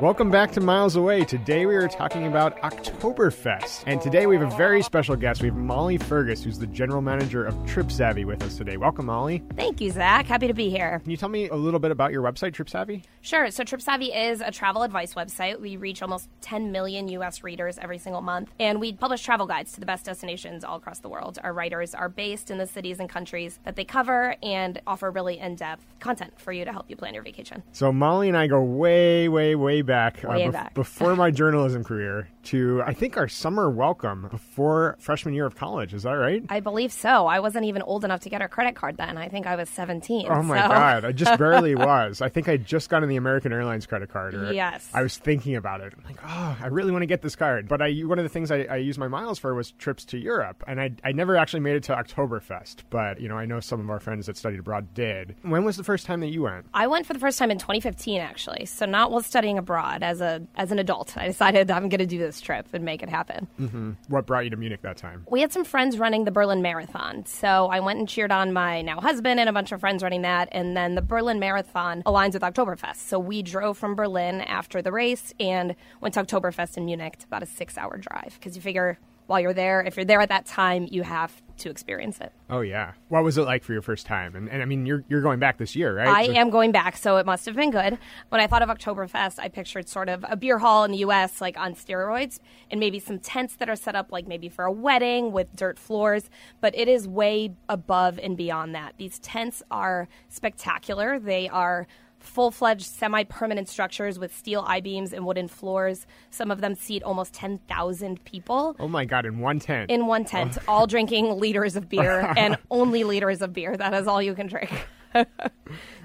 Welcome back to Miles Away. Today we are talking about Oktoberfest. And today we have a very special guest. We have Molly Fergus, who's the general manager of Trip Savvy with us today. Welcome, Molly. Thank you, Zach. Happy to be here. Can you tell me a little bit about your website, Trip Savvy? Sure. So, Trip Savvy is a travel advice website. We reach almost 10 million U.S. readers every single month, and we publish travel guides to the best destinations all across the world. Our writers are based in the cities and countries that they cover and offer really in depth content for you to help you plan your vacation. So, Molly and I go way, way, way back, uh, Way back. before my journalism career to, I think, our summer welcome before freshman year of college. Is that right? I believe so. I wasn't even old enough to get a credit card then. I think I was 17. Oh my so- god! I just barely was. I think I just got on the American Airlines credit card. Or Yes. I was thinking about it. I'm like, oh, I really want to get this card. But I one of the things I, I used my miles for was trips to Europe, and I I never actually made it to Oktoberfest. But you know, I know some of our friends that studied abroad did. When was the first time that you went? I went for the first time in 2015, actually. So not while studying abroad. As a as an adult, I decided I'm going to do this trip and make it happen. Mm-hmm. What brought you to Munich that time? We had some friends running the Berlin Marathon, so I went and cheered on my now husband and a bunch of friends running that. And then the Berlin Marathon aligns with Oktoberfest, so we drove from Berlin after the race and went to Oktoberfest in Munich. It's about a six-hour drive because you figure while you're there, if you're there at that time, you have to experience it. Oh yeah. What was it like for your first time? And, and I mean, you're you're going back this year, right? I So- am going back, so it must have been good. When I thought of Oktoberfest, I pictured sort of a beer hall in the U.S., like on steroids, and maybe some tents that are set up, like maybe for a wedding with dirt floors. But it is way above and beyond that. These tents are spectacular. They are full fledged, semi permanent structures with steel I beams and wooden floors. Some of them seat almost 10,000 people Oh my god! In one tent. in one tent, oh. all drinking liters of beer and only liters of beer. That is all you can drink.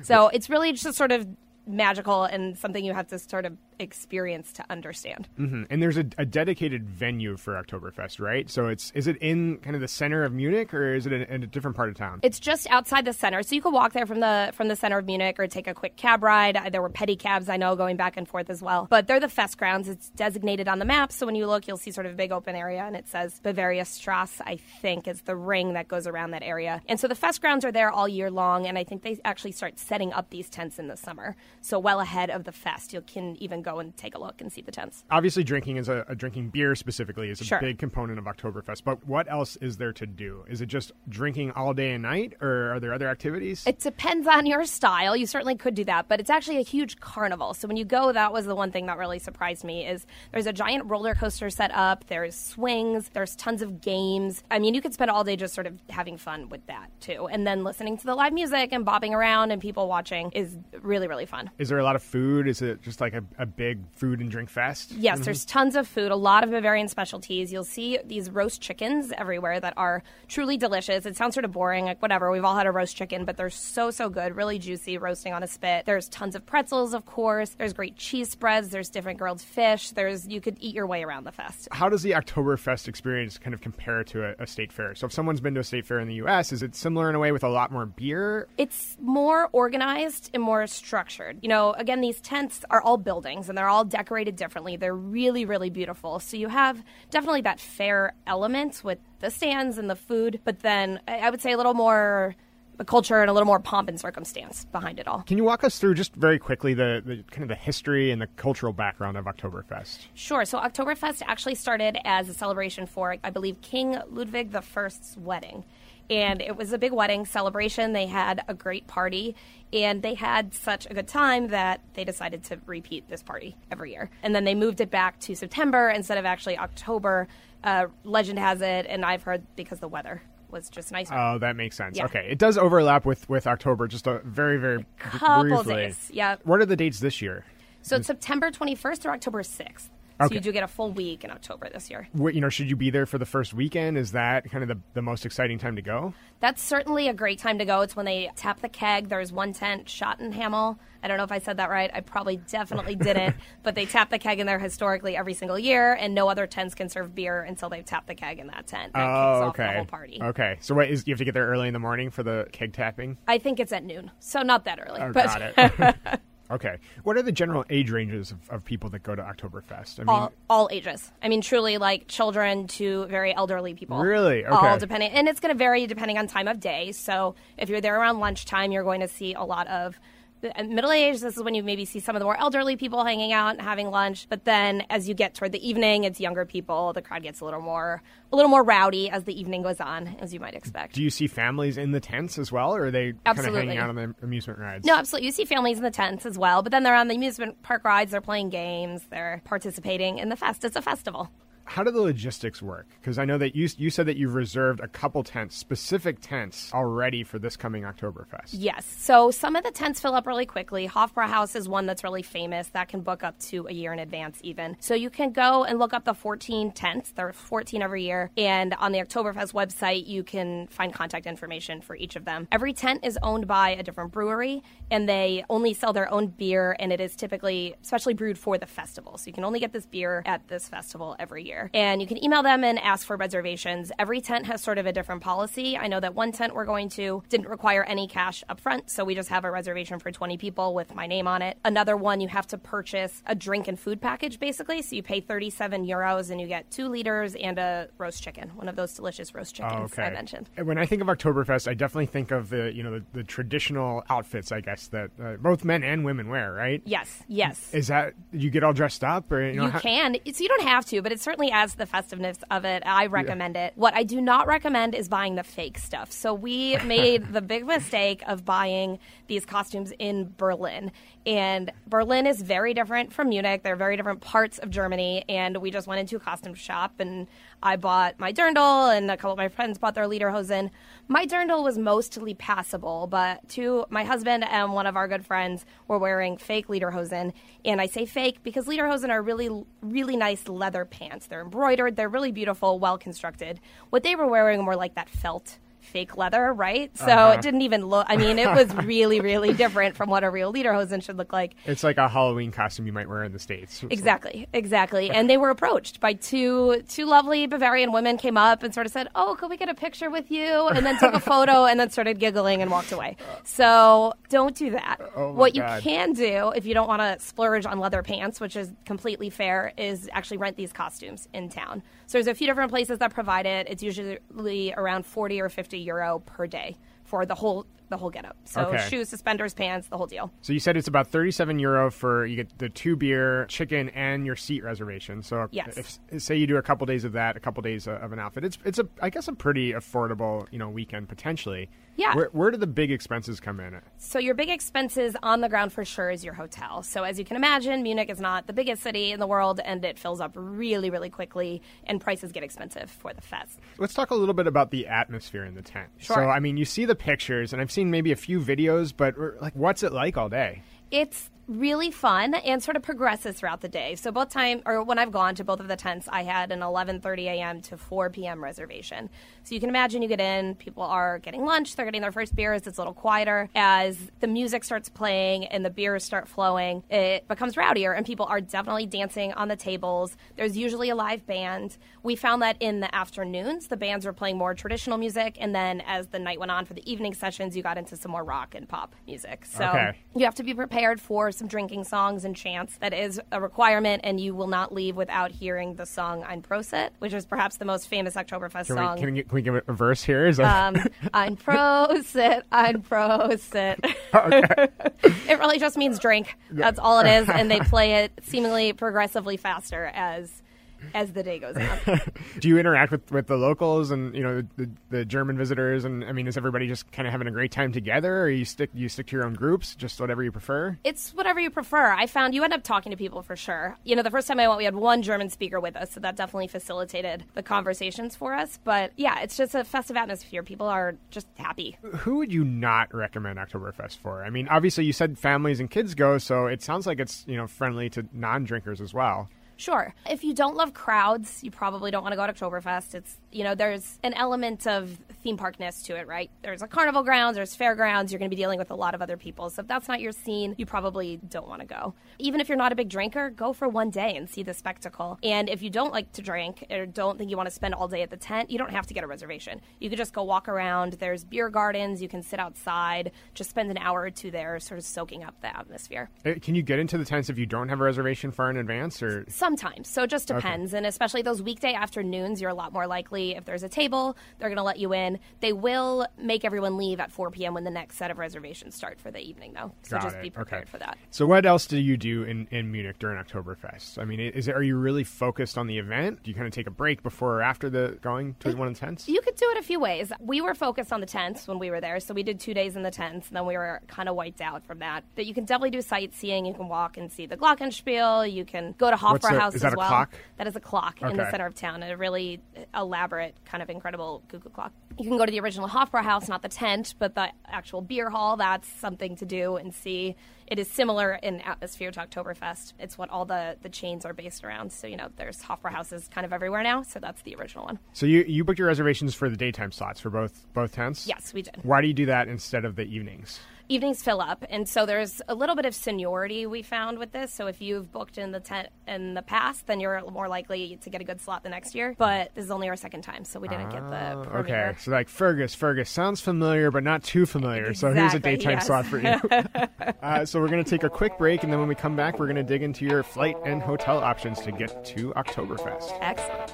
so it's really just sort of magical and something you have to sort of experience to understand. Mhm. And there's a, a dedicated venue for Oktoberfest, right? So it's is it in kind of the center of Munich, or is it in, in a different part of town? It's just outside the center, so you could walk there from the from the center of Munich or take a quick cab ride. Uh, There were pedicabs I know going back and forth as well. But they're the fest grounds. It's designated on the map, so when you look, you'll see sort of a big open area, and it says Bavaria Strasse. I think is the ring that goes around that area. And so the fest grounds are there all year long, and I think they actually start setting up these tents in the summer. So well ahead of the fest, you can even go and take a look and see the tents. Obviously, drinking is a, a drinking beer specifically is a Sure. big component of Oktoberfest. But what else is there to do? Is it just drinking all day and night, or are there other activities? It depends on your style. You certainly could do that, but it's actually a huge carnival. So when you go, that was the one thing that really surprised me is there's a giant roller coaster set up, there's swings, there's tons of games. I mean, you could spend all day just sort of having fun with that too. And then listening to the live music and bobbing around and people watching is really really fun. is there a lot of food? Is it just like a, a big food and drink fest? Yes, mm-hmm. there's tons of food, a lot of Bavarian specialties. You'll see these roast chickens everywhere that are truly delicious. It sounds sort of boring, like whatever. We've all had a roast chicken, but they're so, so good, really juicy, roasting on a spit. There's tons of pretzels, of course. There's great cheese spreads. There's different grilled fish. There's you could eat your way around the fest. How does the Oktoberfest experience kind of compare to a, a state fair? So if someone's been to a state fair in the U.S., is it similar in a way with a lot more beer? It's more organized and more structured. You know, again, these tents are all buildings and they're all decorated differently. They're really, really beautiful. So you have definitely that fair element with the stands and the food, but then I I would say a little more the culture and a little more pomp and circumstance behind it all. Can you walk us through just very quickly the, the kind of the history and the cultural background of Oktoberfest? Sure. So Oktoberfest actually started as a celebration for, I believe, King Ludwig I's wedding. And it was a big wedding celebration. They had a great party, and they had such a good time that they decided to repeat this party every year. And then they moved it back to September instead of actually October. Uh, legend has it, and I've heard because the weather was just nicer. Oh, that makes sense. Yeah. Okay, it does overlap with with October, just a very very b- Couple briefly. days, yeah. What are the dates this year? So it's September 21st through October 6th. So Okay. you do get a full week in October this year. What, you know, should you be there for the first weekend? Is that kind of the, the most exciting time to go? That's certainly a great time to go. It's when they tap the keg. There's one tent, Schottenhamel. I don't know if I said that right. I probably definitely didn't. But they tap the keg in there historically every single year, and no other tents can serve beer until they've tapped the keg in that tent. That oh, off the okay. whole party. Okay. So what is you have to get there early in the morning for the keg tapping? I think it's at noon, so not that early. Oh, but got it. okay. What are the general age ranges of, of people that go to Oktoberfest? I mean, all, all ages. I mean, truly, like children to very elderly people. Really? All depending, and it's going to vary depending on time of day. So if you're there around lunchtime, you're going to see a lot of middle age. This is when you maybe see some of the more elderly people hanging out and having lunch. But then as you get toward the evening, it's younger people. The crowd gets a little more a little more rowdy as the evening goes on, as you might expect. do you see families in the tents as well, or are they kind of hanging out on the amusement rides? No, absolutely. You see families in the tents as well, but then they're on the amusement park rides. They're playing games. They're participating in the fest. It's a festival. How do the logistics work? Because I know that you you said that you've reserved a couple tents, specific tents, already for this coming Oktoberfest. Yes. So some of the tents fill up really quickly. Hofbrauhaus is one that's really famous that can book up to a year in advance, even. So you can go and look up the 14 tents. There are 14 every year. And on the Oktoberfest website, you can find contact information for each of them. Every tent is owned by a different brewery, and they only sell their own beer, and it is typically specially brewed for the festival. So you can only get this beer at this festival every year. And you can email them and ask for reservations. Every tent has sort of a different policy. I know that one tent we're going to didn't require any cash up front, so we just have a reservation for 20 people with my name on it. Another one, you have to purchase a drink and food package, basically. So you pay 37 euros and you get two liters and a roast chicken, one of those delicious roast chickens Oh, okay. I mentioned. When I think of Oktoberfest, I definitely think of the you know the, the traditional outfits, I guess that uh, both men and women wear, right? Yes, yes. Is that you get all dressed up, or you know? You how- can. So you don't have to, but it's certainly adds to the festiveness of it. I recommend it. What I do not recommend is buying the fake stuff. So we made the big mistake of buying these costumes in Berlin. And Berlin is very different from Munich. They're very different parts of Germany. And we just went into a costume shop and I bought my dirndl and a couple of my friends bought their lederhosen. My dirndl was mostly passable, but two, my husband and one of our good friends were wearing fake lederhosen. And I say fake because lederhosen are really, really nice leather pants. They're embroidered, they're really beautiful, well constructed. What they were wearing were like that felt fake leather, right? So Uh-huh. it didn't even look, I mean, it was really, really different from what a real lederhosen should look like. It's like a Halloween costume you might wear in the states. Exactly, exactly. And they were approached by two two lovely Bavarian women came up and sort of said, "Oh, could we get a picture with you?" And then took a photo and then started giggling and walked away. So don't do that. Oh what you can do if you don't want to splurge on leather pants, which is completely fair, is actually rent these costumes in town. So there's a few different places that provide it. It's usually around forty or fifty euro per day for the whole the whole getup. So Okay. shoes, suspenders, pants, the whole deal. So you said it's about thirty-seven euro for you get the two beer, chicken, and your seat reservation. So Yes. if say you do a couple days of that, a couple days of an outfit, it's it's a I guess a pretty affordable you know weekend potentially. Yeah. Where, where do the big expenses come in? So your big expenses on the ground for sure is your hotel. So as you can imagine, Munich is not the biggest city in the world and it fills up really really quickly and prices get expensive for the fest. Let's talk a little bit about the atmosphere in the tent. Sure. So I mean, you see the pictures, and I've seen maybe a few videos, but like, what's it like all day? It's really fun and sort of progresses throughout the day. So both time or when I've gone to both of the tents, I had an 11:30 a.m. to 4 p.m. reservation. So you can imagine you get in, people are getting lunch, they're getting their first beers, it's a little quieter. As the music starts playing and the beers start flowing, it becomes rowdier and people are definitely dancing on the tables. There's usually a live band. We found that in the afternoons, the bands were playing more traditional music and then as the night went on for the evening sessions, you got into some more rock and pop music. So Okay. you have to be prepared for some drinking songs and chants. That is a requirement, and you will not leave without hearing the song Ein Prosit, which is perhaps the most famous Oktoberfest Can song. we can we, can we give it a verse here? Is that, um, Ein Prosit, Ein Prosit. it really just means drink. That's all it is, and they play it seemingly progressively faster as as the day goes on. do you interact with, with the locals and you know the, the German visitors? And I mean, is everybody just kind of having a great time together, or you stick you stick to your own groups, just whatever you prefer? It's whatever you prefer. I found you end up talking to people for sure. You know, the first time I went, we had one German speaker with us, so that definitely facilitated the conversations for us. But yeah, it's just a festive atmosphere. People are just happy. Who would you not recommend Oktoberfest for? I mean, obviously you said families and kids go, so it sounds like it's you know friendly to non-drinkers as well. Sure. If you don't love crowds, you probably don't want to go to Oktoberfest. It's, you know, there's an element of theme parkness to it, right? There's a carnival grounds, there's fairgrounds, you're going to be dealing with a lot of other people. So if that's not your scene, you probably don't want to go. Even if you're not a big drinker, go for one day and see the spectacle. And if you don't like to drink or don't think you want to spend all day at the tent, you don't have to get a reservation. You could just go walk around. There's beer gardens, you can sit outside, just spend an hour or two there, sort of soaking up the atmosphere. Uh, Can you get into the tents if you don't have a reservation far in advance, or Sometimes. So it just depends. And especially those weekday afternoons, you're a lot more likely, if there's a table, they're going to let you in. They will make everyone leave at 4 p.m. when the next set of reservations start for the evening, though. So Got just it. be prepared Okay. for that. So what else do you do in, in Munich during Oktoberfest? I mean, is it, are you really focused on the event? Do you kind of take a break before or after the going to the one of the tents? You could do it a few ways. We were focused on the tents when we were there, so we did two days in the tents, and then we were kind of wiped out from that. But you can definitely do sightseeing. You can walk and see the Glockenspiel. You can go to What's the- Hofbrauhaus is that as a well. clock? That is a clock in the center of town, a really elaborate, kind of incredible cuckoo clock. You can go to the original Hofbrauhaus, not the tent, but the actual beer hall. That's something to do and see. It is similar in atmosphere to Oktoberfest. It's what all the, the chains are based around. So, you know, there's Hofbrauhauses kind of everywhere now, so that's the original one. So you you booked your reservations for the daytime slots for both both tents? Yes, we did. Why do you do that instead of the evenings? Evenings fill up and so there's a little bit of seniority we found with this so if you've booked in the tent in the past then you're more likely to get a good slot the next year but this is only our second time so we didn't get the Oh, premiere. okay, so like Fergus, Fergus sounds familiar, but not too familiar. So here's a daytime yes. slot for you. uh, so we're going to take a quick break, and then when we come back, we're going to dig into your flight and hotel options to get to Oktoberfest. excellent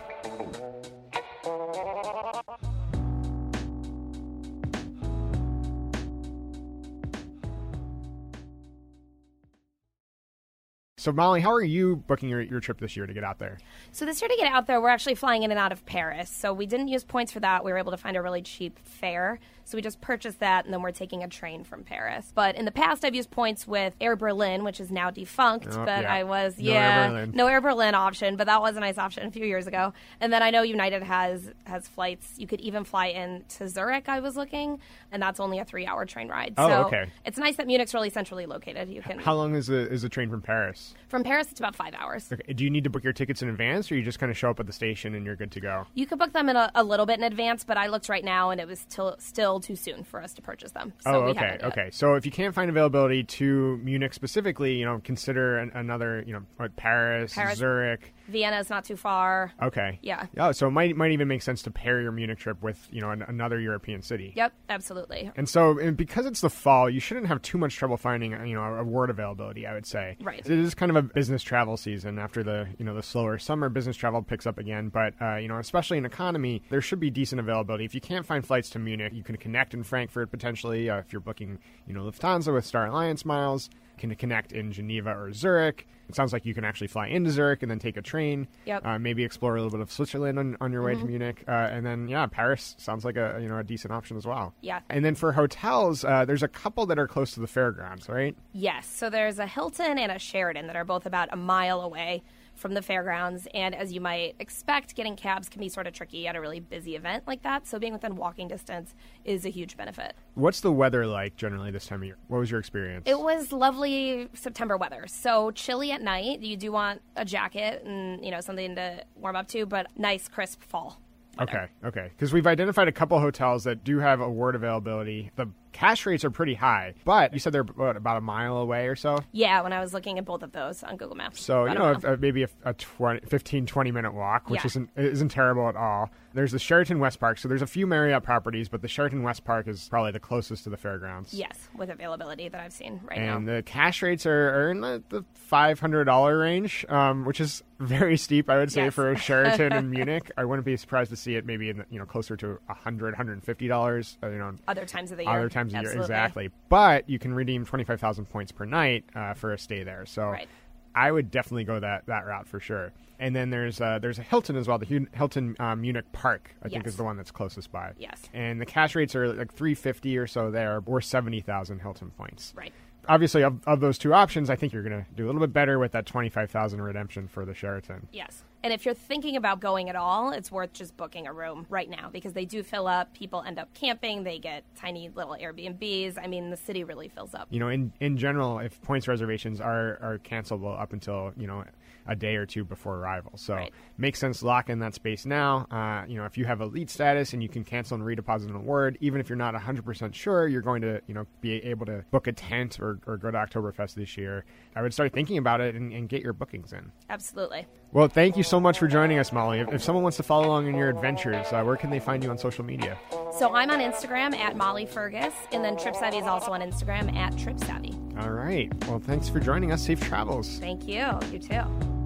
So Molly, how are you booking your, your trip this year to get out there? So this year to get out there, we're actually flying in and out of Paris. So we didn't use points for that. We were able to find a really cheap fare. So we just purchased that, and then we're taking a train from Paris. But in the past, I've used points with Air Berlin, which is now defunct. Oh, but yeah. I was No yeah Berlin. no Air Berlin option, but that was a nice option a few years ago. And then I know United has has flights. You could even fly in to Zurich. I was looking, and that's only a three hour train ride. Oh, so okay. It's nice that Munich's really centrally located. You can How long is the is the train from Paris? From Paris, it's about five hours. Okay, do you need to book your tickets in advance, or you just kind of show up at the station and you're good to go? You could book them in a, a little bit in advance, but I looked right now and it was till, still too soon for us to purchase them. So oh, okay, okay. So if you can't find availability to Munich specifically, you know, consider an, another, you know, Paris, Paris. Zurich. Vienna's not too far. Okay. Yeah. Oh, so it might might even make sense to pair your Munich trip with you know an, another European city. Yep, absolutely. And so, and because it's the fall, you shouldn't have too much trouble finding, you know, a word availability. I would say, Right. It is kind of a business travel season after the, you know, the slower summer. Business travel picks up again, but uh, you know, especially in economy, there should be decent availability. If you can't find flights to Munich, you can connect in Frankfurt potentially. Uh, if you're booking, you know, Lufthansa with Star Alliance miles, can connect in Geneva or Zurich. It sounds like you can actually fly into Zurich and then take a train. Yep. Uh, maybe explore a little bit of Switzerland on, on your way to Munich, uh, and then yeah, Paris sounds like a you know a decent option as well. Yeah. And then for hotels, uh, there's a couple that are close to the fairgrounds, right? Yes, so there's a Hilton and a Sheraton that are both about a mile away from the fairgrounds. And as you might expect, getting cabs can be sort of tricky at a really busy event like that. So being within walking distance is a huge benefit. What's the weather like generally this time of year? What was your experience? It was lovely September weather. So chilly at night. You do want a jacket and, you know, something to warm up to, but nice crisp fall. Okay, okay. Because we've identified a couple hotels that do have award availability. The cash rates are pretty high, but you said they're what, about a mile away or so. Yeah, when I was looking at both of those on Google Maps. So you know, if, uh, maybe a, a 20, 15, 20 minute walk, which Yeah. isn't isn't terrible at all. There's the Sheraton West Park. So there's a few Marriott properties, but the Sheraton West Park is probably the closest to the fairgrounds. Yes, with availability that I've seen right and now. And the cash rates are, are in the, the five hundred dollar range, um, which is very steep, I would say, Yes. for a Sheraton in Munich. I wouldn't be surprised to see it maybe in the, you know closer to a hundred, hundred and fifty dollars. Uh, you know, Other times of the year. other times of the year, exactly. But you can redeem twenty five thousand points per night uh, for a stay there. So. Right. I would definitely go that, that route for sure. And then there's uh, there's a Hilton as well. The Hilton uh, Munich Park, I think, is the one that's closest by. Yes. And the cash rates are like 350 or so there, or 70,000 Hilton points Right. obviously of, of those two options i think you're going to do a little bit better with that 25000 redemption for the sheraton Yes. And if you're thinking about going at all, it's worth just booking a room right now because they do fill up. People end up camping. They get tiny little Airbnbs. I mean, the city really fills up. you know in, in general if points reservations are, are cancelable up until you know a day or two before arrival. So Right. makes sense to lock in that space now. Uh, you know, if you have elite status and you can cancel and redeposit on Word, even if you're not 100% sure you're going to, you know, be able to book a tent or, or go to Oktoberfest this year, I would start thinking about it and, and get your bookings in. Absolutely. Well, thank you so much for joining us, Molly. If, if someone wants to follow along in your adventures, uh, where can they find you on social media? So I'm on Instagram at Molly Fergus, and then Trip Savvy is also on Instagram at Trip Savvy. All right. Well, thanks for joining us. Safe travels. Thank you. You too.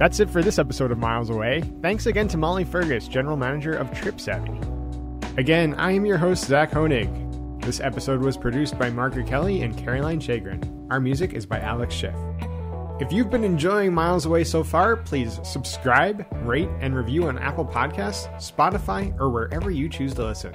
That's it for this episode of Miles Away. Thanks again to Molly Fergus, General Manager of Trip Savvy. Again, I am your host, Zach Honig. This episode was produced by Margaret Kelly and Caroline Chagrin. Our music is by Alex Schiff. If you've been enjoying Miles Away so far, please subscribe, rate, and review on Apple Podcasts, Spotify, or wherever you choose to listen.